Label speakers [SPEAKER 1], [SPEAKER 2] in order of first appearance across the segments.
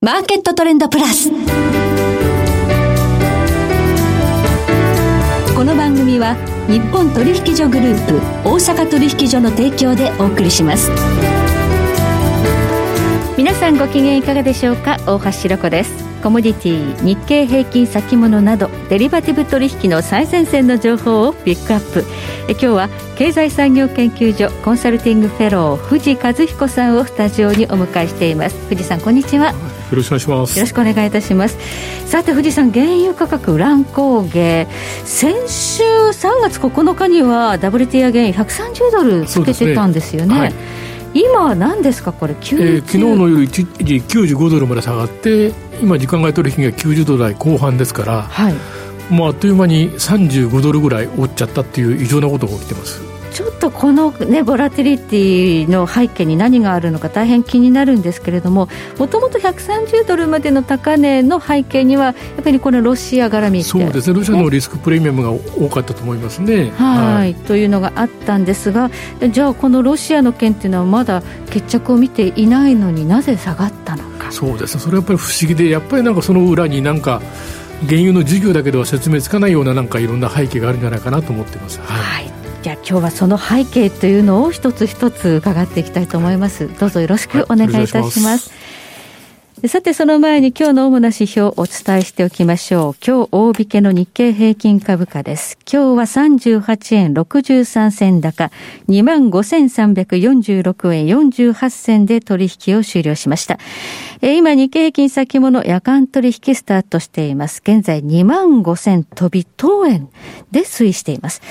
[SPEAKER 1] マーケットトレンドプラス。この番組は日本取引所グループ大阪取引所の提供でお送りします。
[SPEAKER 2] 皆さんご機嫌いかがでしょうか？大橋ろ子ですコモディティ日経平均先物などデリバティブ取引の最前線の情報をピックアップ。え今日は経済産業研究所コンサルティングフェロー藤和彦さんをスタジオにお迎えしています。藤さんこんにちは。よ
[SPEAKER 3] ろしくお願いします。
[SPEAKER 2] よろしくお願いいたします。さて藤さん原油価格乱高下。先週3月9日には WTI 原油130ドルつけてたんですよね。今は何ですかこれ、え
[SPEAKER 3] ー、昨日の夜一時95ドルまで下がって今時間外取引が90ドル台後半ですから、はい、もうあっという間に35ドルぐらい落っちゃったっていう異常なことが起きてます
[SPEAKER 2] ちょっとこの、ね、ボラティリティの背景に何があるのか大変気になるんですけれどももともと130ドルまでの高値の背景にはやっぱりこのロシア絡み
[SPEAKER 3] そうですね。ロシアのリスクプレミアムが多かったと思いますね。
[SPEAKER 2] はい、というのがあったんですがじゃあこのロシアの件っていうのはまだ決着を見ていないのになぜ下がったのか。
[SPEAKER 3] そうですね。それはやっぱり不思議でやっぱりなんかその裏になんか原油の授業だけでは説明つかないようななんかいろんな背景があるんじゃないかなと思ってます。
[SPEAKER 2] はい、はいじゃあ今日はその背景というのを一つ一つ伺っていきたいと思います。どうぞよろしくお願いいたします、さて、その前に今日の主な指標をお伝えしておきましょう。今日大引けの日経平均株価です。今日は38円63銭高、25,346円48銭で取引を終了しました。今、日経平均先物夜間取引スタートしています。現在25,000飛び当円で推移しています。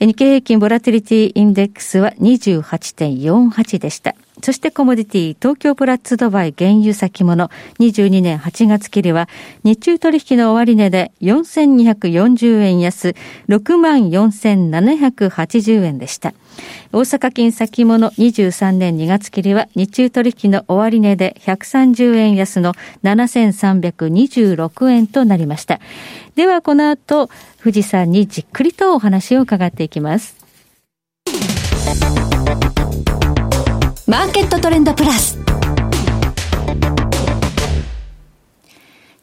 [SPEAKER 2] 日経平均ボラティリティインデックスは28.48でした。そしてコモディティ、東京プラッツドバイ原油先物22年8月切りは日中取引の終値で4240円安64,780円でした。大阪金先物23年2月切りは日中取引の終値で130円安の7326円となりました。ではこの後、富士山にじっくりとお話を伺っていきます。
[SPEAKER 1] マーケットトレンドプラス。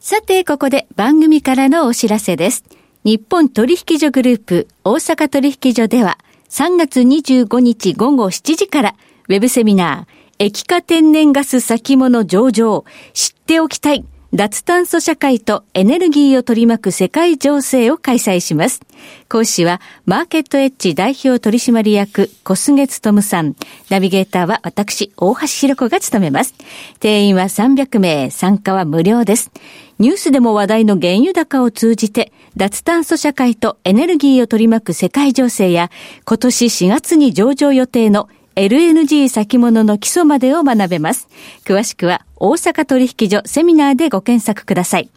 [SPEAKER 2] さて、ここで番組からのお知らせです。日本取引所グループ大阪取引所では3月25日午後7時からウェブセミナー液化天然ガス先物上場知っておきたい脱炭素社会とエネルギーを取り巻く世界情勢を開催します。講師は、マーケットエッジ代表取締役、小菅務さん。ナビゲーターは私、大橋弘子が務めます。定員は300名、参加は無料です。ニュースでも話題の原油高を通じて、脱炭素社会とエネルギーを取り巻く世界情勢や、今年4月に上場予定の LNG 先物の基礎までを学べます。詳しくは大阪取引所セミナーでご検索ください。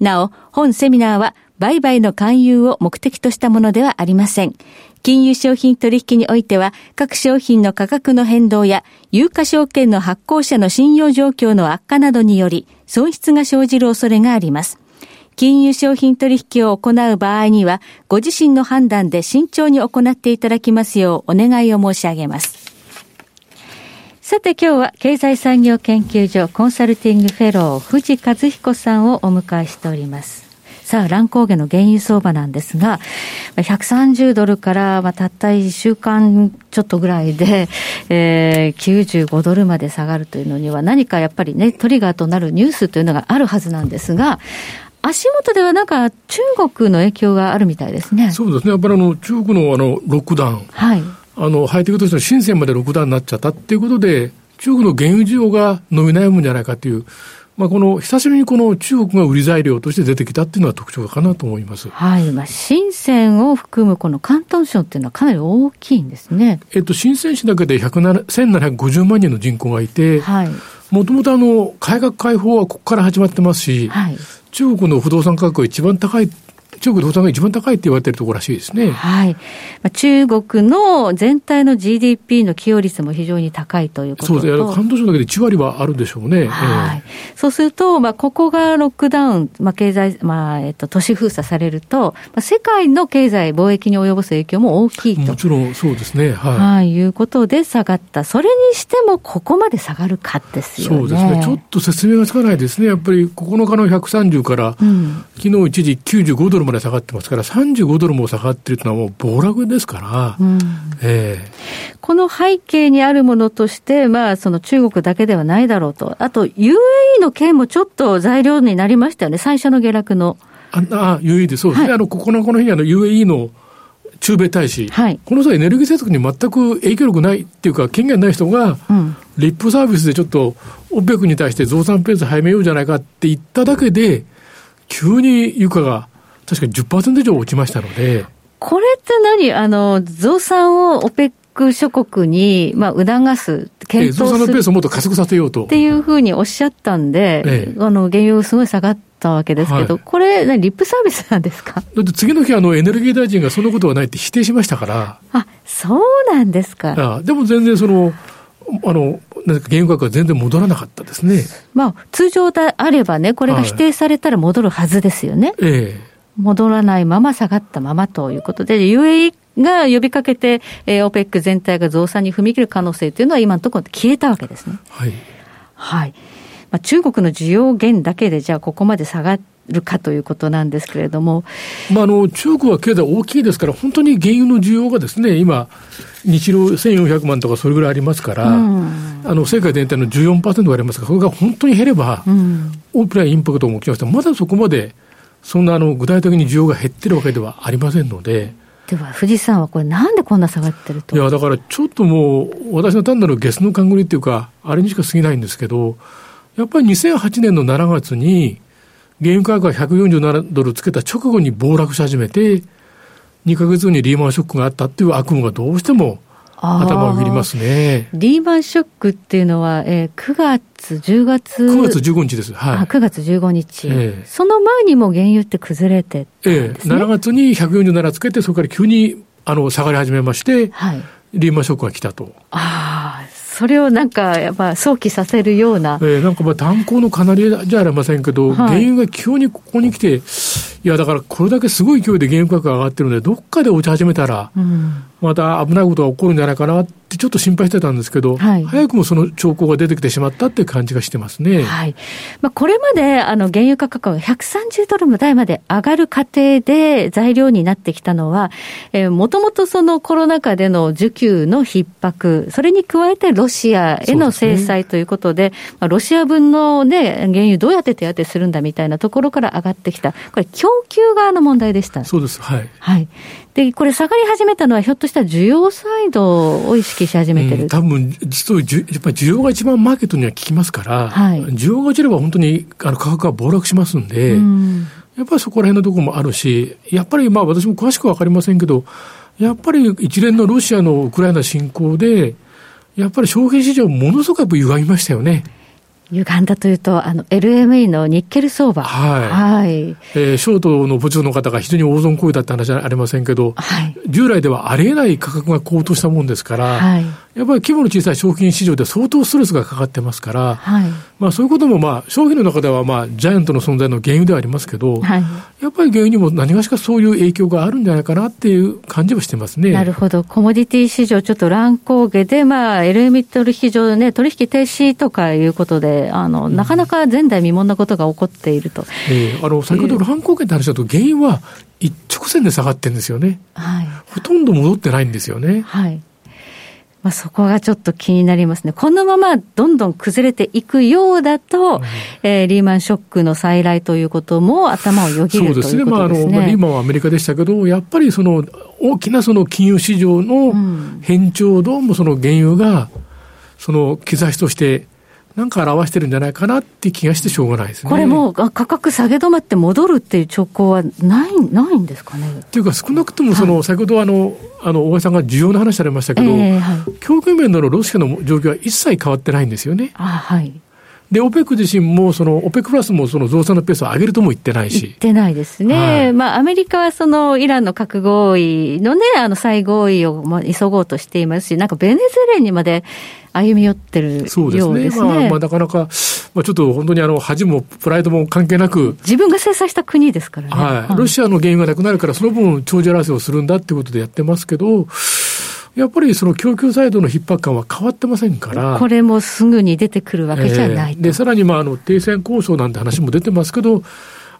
[SPEAKER 2] なお、本セミナーは売買の勧誘を目的としたものではありません。金融商品取引においては、各商品の価格の変動や、有価証券の発行者の信用状況の悪化などにより、損失が生じる恐れがあります。金融商品取引を行う場合には、ご自身の判断で慎重に行っていただきますようお願いを申し上げます。さて今日は経済産業研究所コンサルティングフェロー藤和彦さんをお迎えしております。さあ、乱高下の原油相場なんですが、130ドルから、まあ、たった1週間ちょっとぐらいで、えー、95ドルまで下がるというのには、何かやっぱりね、トリガーとなるニュースというのがあるはずなんですが、足元ではなんか中国の影響があるみたいですね。
[SPEAKER 3] そうですね。やっぱりあの中国のあのロックダウン。はい。あの、ハイテクとしての深センまでロックダウンになっちゃったっていうことで、中国の原油需要が伸び悩むんじゃないかという、まあ、この、久しぶりにこの中国が売り材料として出てきたっていうのは特徴かなと思います。
[SPEAKER 2] はい。まあ、深センを含むこの広東省っていうのはかなり大きいんですね。
[SPEAKER 3] えっと、深セン市だけで1750万人の人口がいて、はい。もともとあの、改革開放はここから始まってますし、はい。中国の不動産価格が一番高い中国動産が一番高いって言われてるところらしいですね。
[SPEAKER 2] はい。まあ、中国の全体の GDP の寄与率も非常に高いということ
[SPEAKER 3] そうですね。関東省だけで1割はあるでしょうね。
[SPEAKER 2] はい。えー、そうすると、まあ、ここがロックダウン、まあ、経済、まあ、えっと、都市封鎖されると、まあ、世界の経済、貿易に及ぼす影響も大きいと。
[SPEAKER 3] もちろんそうですね。はい。
[SPEAKER 2] はい、いうことで下がった。それにしても、ここまで下がるかですよね。
[SPEAKER 3] そうですね。ちょっと説明がつかないですね。やっぱり9日の130から、うん、昨日一時95ドルまで下がってますから、35ドルも下がってるというのはもう暴落ですから、うん
[SPEAKER 2] えー、この背景にあるものとして、まあ、その中国だけではないだろうと。あと、UAE の件もちょっと材料になりましたよね。最初の下落の。
[SPEAKER 3] あ、あ UAE でそうですね。はい、あの、ここのこの日、あの、UAE の駐米大使、はい、この際エネルギー政策に全く影響力ないっていうか、権限ない人が、うん、リップサービスでちょっと、オペクに対して増産ペース早めようじゃないかって言っただけで、急に油価が確かに10%以上落ちましたので。
[SPEAKER 2] これって何？あの、増産をオペック諸国に、まあ、促す、
[SPEAKER 3] 検討する、え増産のペースをもっと加速させようと。
[SPEAKER 2] っていうふうにおっしゃったんで、ええ、あの、原油すごい下がったわけですけど、はい、これ、リップサービスなんですか？
[SPEAKER 3] だって次の日、あの、エネルギー大臣がそんなことはないって否定しましたから。
[SPEAKER 2] あ、そうなんですか。
[SPEAKER 3] あでも全然その、あの、なんか原油価格は全然戻らなかったですね。
[SPEAKER 2] まあ、通常であればね、これが否定されたら戻るはずですよね。はい、
[SPEAKER 3] ええ
[SPEAKER 2] 戻らないまま下がったままということで、UAE が呼びかけて、えー、OPEC 全体が増産に踏み切る可能性というのは今のところ消えたわけですね。
[SPEAKER 3] はい。
[SPEAKER 2] はい。まあ、中国の需要減だけで、じゃあここまで下がるかということなんですけれども。
[SPEAKER 3] まあ、あの、中国は経済大きいですから、本当に原油の需要がですね、今、日量1400万とかそれぐらいありますから、うん、あの、世界全体の14%がありますが、これが本当に減れば、うん、大きなインパクトも起きましたまだそこまで、そんなあの具体的に需要が減ってるわけではありませんので。
[SPEAKER 2] では、富士山はこれ、なんでこんな下がってると？
[SPEAKER 3] いや、だからちょっともう、私の単なるゲスの勘繰りっていうか、あれにしか過ぎないんですけど、やっぱり2008年の7月に、原油価格が147ドルつけた直後に暴落し始めて、2か月後にリーマンショックがあったっていう悪夢がどうしても頭を切りますね。
[SPEAKER 2] リーマンショックっていうのは、えー、9月、10月。
[SPEAKER 3] 9月15日です。はい。あ
[SPEAKER 2] 9月15日。えー、その前にも原油って崩れてね。えー、7
[SPEAKER 3] 月に147つけて、そこから急にあの下がり始めまして、はい、リーマンショックが来たと。
[SPEAKER 2] ああ、それをなんか、やっぱ想起させるような。
[SPEAKER 3] えー、なんかまあ炭鉱のかなりじゃありませんけど、はい、原油が急にここに来て、いやだからこれだけすごい勢いで原油価格が上がってるので、どっかで落ち始めたら、うん、また危ないことが起こるんじゃないかなってちょっと心配してたんですけど、はい、早くもその兆候が出てきてしまったっていう感じがしてますね。
[SPEAKER 2] はい。まあ、これまであの原油価格が130ドル台まで上がる過程で材料になってきたのは、えー、もともとそのコロナ禍での需給の逼迫、それに加えてロシアへの制裁ということで、でね、まあ、ロシア分のね、原油どうやって手当てするんだみたいなところから上がってきた。これ供給側の問題でした。
[SPEAKER 3] そうです。はい。
[SPEAKER 2] はい。で、これ下がり始めたのは、ひょっとしたら需要サイドを意識し始めてる、うん、
[SPEAKER 3] 多分実はやっぱり需要が一番マーケットには効きますから、はい、需要が落ちれば本当にあの価格が暴落しますんで、うん、やっぱりそこら辺のところもあるし、やっぱりまあ私も詳しくは分かりませんけど、やっぱり一連のロシアのウクライナ侵攻で、やっぱり消費市場ものすごく歪みましたよね。
[SPEAKER 2] 歪んだというと、あの、LME のニッケル相場。
[SPEAKER 3] はい。はい。えー、ショートの部長の方が非常に大損行為だって話はありませんけど、はい。従来ではありえない価格が高騰したもんですから、はい。やっぱり規模の小さい商品市場で相当ストレスがかかってますから、はい、まあそういうこともまあ商品の中ではまあジャイアントの存在の原因ではありますけど、はい、やっぱり原因にも何がしかそういう影響があるんじゃないかなっていう感じはしてますね。
[SPEAKER 2] なるほど。コモディティ市場ちょっと乱高下で、まあ LM 取引所でね、取引停止とかいうことで、あの、なかなか前代未聞なことが起こっていると。
[SPEAKER 3] えー、あの、先ほど乱高下って話だと原因は一直線で下がってるんですよね。はい。ほとんど戻ってないんですよね。
[SPEAKER 2] はい。まあ、そこがちょっと気になりますね。このままどんどん崩れていくようだと、うん、えー、リーマンショックの再来ということも頭をよぎるそうですね。まあ、あの、まあ、
[SPEAKER 3] リーマンはアメリカでしたけど、やっぱりその大きなその金融市場の変調をどうもその原油が、その兆しとしてなんか表してるんじゃないかなって気がしてしょうがないですね。
[SPEAKER 2] これもう価格下げ止まって戻るっていう兆候はない、ないんですかね？
[SPEAKER 3] っていうか少なくともその、はい、先ほどあの、あの、大江さんが需要の話されましたけど、えーはい、供給面でのロシアの状況は一切変わってないんですよね。
[SPEAKER 2] あはい。
[SPEAKER 3] で、オペック自身も、その、オペックプラスもその増産のペースを上げるとも言ってないし。
[SPEAKER 2] 言ってないですね。はい、まあ、アメリカはその、イランの核合意のね、あの、再合意を、まあ、急ごうとしていますし、なんかベネズエラにまで歩み寄ってるようですね。そうですね。ま
[SPEAKER 3] あ、まあ、なかなか、まあ、ちょっと本当にあの、恥もプライドも関係なく。
[SPEAKER 2] 自分が制裁した国ですからね。
[SPEAKER 3] はい。ロシアの原因がなくなるから、その分、長寿争いをするんだっていうことでやってますけど、やっぱりその供給サイドの逼迫感は変わってませんから。
[SPEAKER 2] これもすぐに出てくるわけじゃない、えー、
[SPEAKER 3] で、さらにまあ、あの、停戦交渉なんて話も出てますけど、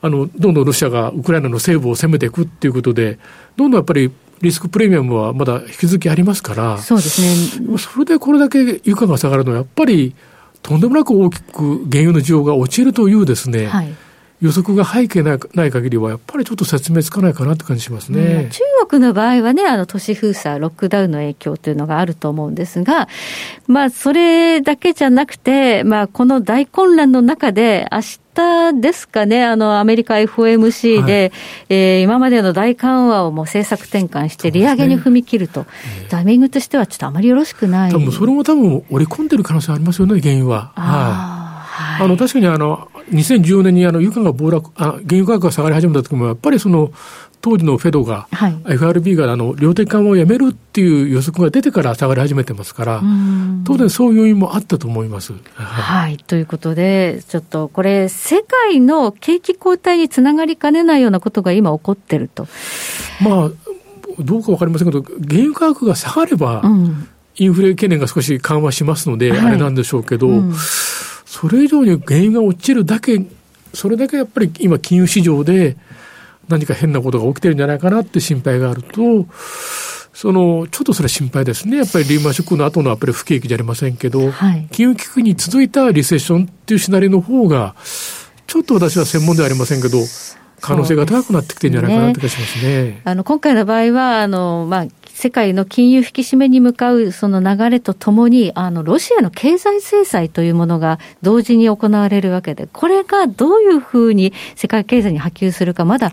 [SPEAKER 3] あの、どんどんロシアがウクライナの西部を攻めていくっていうことで、どんどんやっぱりリスクプレミアムはまだ引き続きありますから、
[SPEAKER 2] そうですね。
[SPEAKER 3] それでこれだけ床が下がるのは、やっぱり、とんでもなく大きく原油の需要が落ちるというですね、はい予測が背景ないない限りは、やっぱりちょっと説明つかないかなって感じしますね、
[SPEAKER 2] うん、中国の場合はね、あの都市封鎖、ロックダウンの影響というのがあると思うんですが、まあ、それだけじゃなくて、まあ、この大混乱の中で、明日ですかね、あの、アメリカ FOMC で、はい、えー、今までの大緩和をもう政策転換して、利上げに踏み切ると、ねタイミングとしてはちょっとあまりよろしくない。
[SPEAKER 3] 多分それも多分織り込んでる可能性ありますよね、原因は。はい、あの確かにあの2014年にあの油価が暴落、あ原油価格が下がり始めた時も、やっぱりその、当時のフェドが、はい、FRB があの量的緩和をやめるっていう予測が出てから下がり始めてますから、当然そういう要因もあったと思います。
[SPEAKER 2] はい、ということで、ちょっとこれ、世界の景気後退につながりかねないようなことが今起こってると。
[SPEAKER 3] まあ、どうかわかりませんけど、原油価格が下がれば、うん、インフレ懸念が少し緩和しますので、はい、あれなんでしょうけど、うん。それ以上に原油が落ちるだけ、それだけやっぱり今、金融市場で何か変なことが起きてるんじゃないかなって心配があると、そのちょっとそれは心配ですね、やっぱりリーマンショックの後のやっぱり不景気じゃありませんけど、はい、金融危機に続いたリセッションっていうシナリオの方が、ちょっと私は専門ではありませんけど、可能性が高くなってきてるんじゃないかなって気がしますね。ね。
[SPEAKER 2] あの今回の場合はあの、まあ、世界の金融引き締めに向かうその流れとともに、あの、ロシアの経済制裁というものが同時に行われるわけで、これがどういうふうに世界経済に波及するか、まだ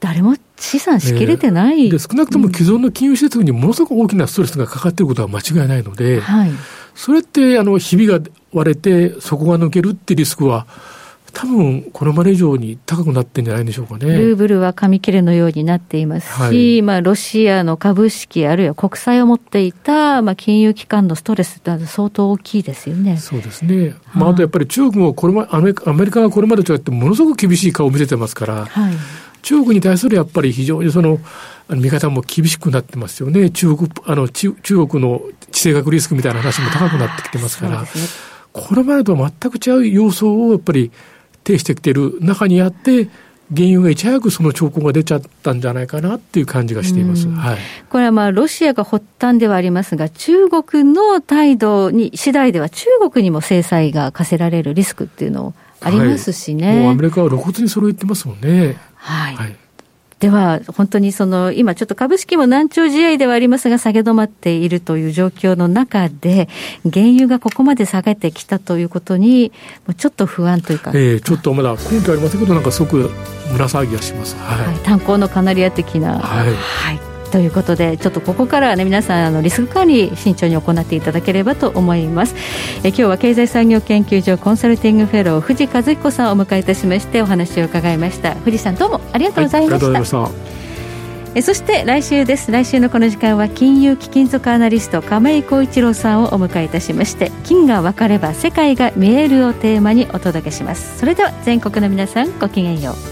[SPEAKER 2] 誰も資産しきれてない、
[SPEAKER 3] えー、で少なくとも既存の金融施設にものすごく大きなストレスがかかっていることは間違いないので、はい、それってあのひびが割れて、底が抜けるってリスクは、多分これまで以上に高くなってんじゃないでしょうかね。
[SPEAKER 2] ルーブルは紙切れのようになっていますし、はい、まあロシアの株式あるいは国債を持っていたまあ金融機関のストレスって相当大きいですよね。
[SPEAKER 3] そうですね。まああとやっぱり中国もこれまアメアメリカがこれまでとやってものすごく厳しい顔を見せてますから、はい、中国に対するやっぱり非常にその見方も厳しくなってますよね。中国あの中中国の地政学リスクみたいな話も高くなってきてますから、ね、これまでとは全く違う様相をやっぱり呈してきてる中にあって、原油がいち早くその兆候が出ちゃったんじゃないかなっていう感じがしています、はい、
[SPEAKER 2] これはまあロシアが発端ではありますが、中国の態度に次第では、中国にも制裁が課せられるリスクっていうのありますしね、はい、
[SPEAKER 3] もうアメリカは露骨にそれを言ってますもんね。
[SPEAKER 2] はい、はいでは、本当にその、今ちょっと株式も難聴試合ではありますが、下げ止まっているという状況の中で、原油がここまで下げてきたということに、ちょっと不安というか。
[SPEAKER 3] ええー、ちょっとまだ根拠ありませんけど、なんかすごく胸騒ぎがします。はい。はい、
[SPEAKER 2] 炭鉱のカナリア的な。はい。はいということでちょっとここからはね皆さんあのリスク管理慎重に行っていただければと思います。え今日は経済産業研究所コンサルティングフェロー藤和彦さんをお迎えいたしましてお話を伺いました。藤さんどうもありがとうございました、はい、えそして来週です。来週のこの時間は金融貴金属アナリスト亀井浩一郎さんをお迎えいたしまして金が分かれば世界が見えるをテーマにお届けします。それでは全国の皆さんごきげんよう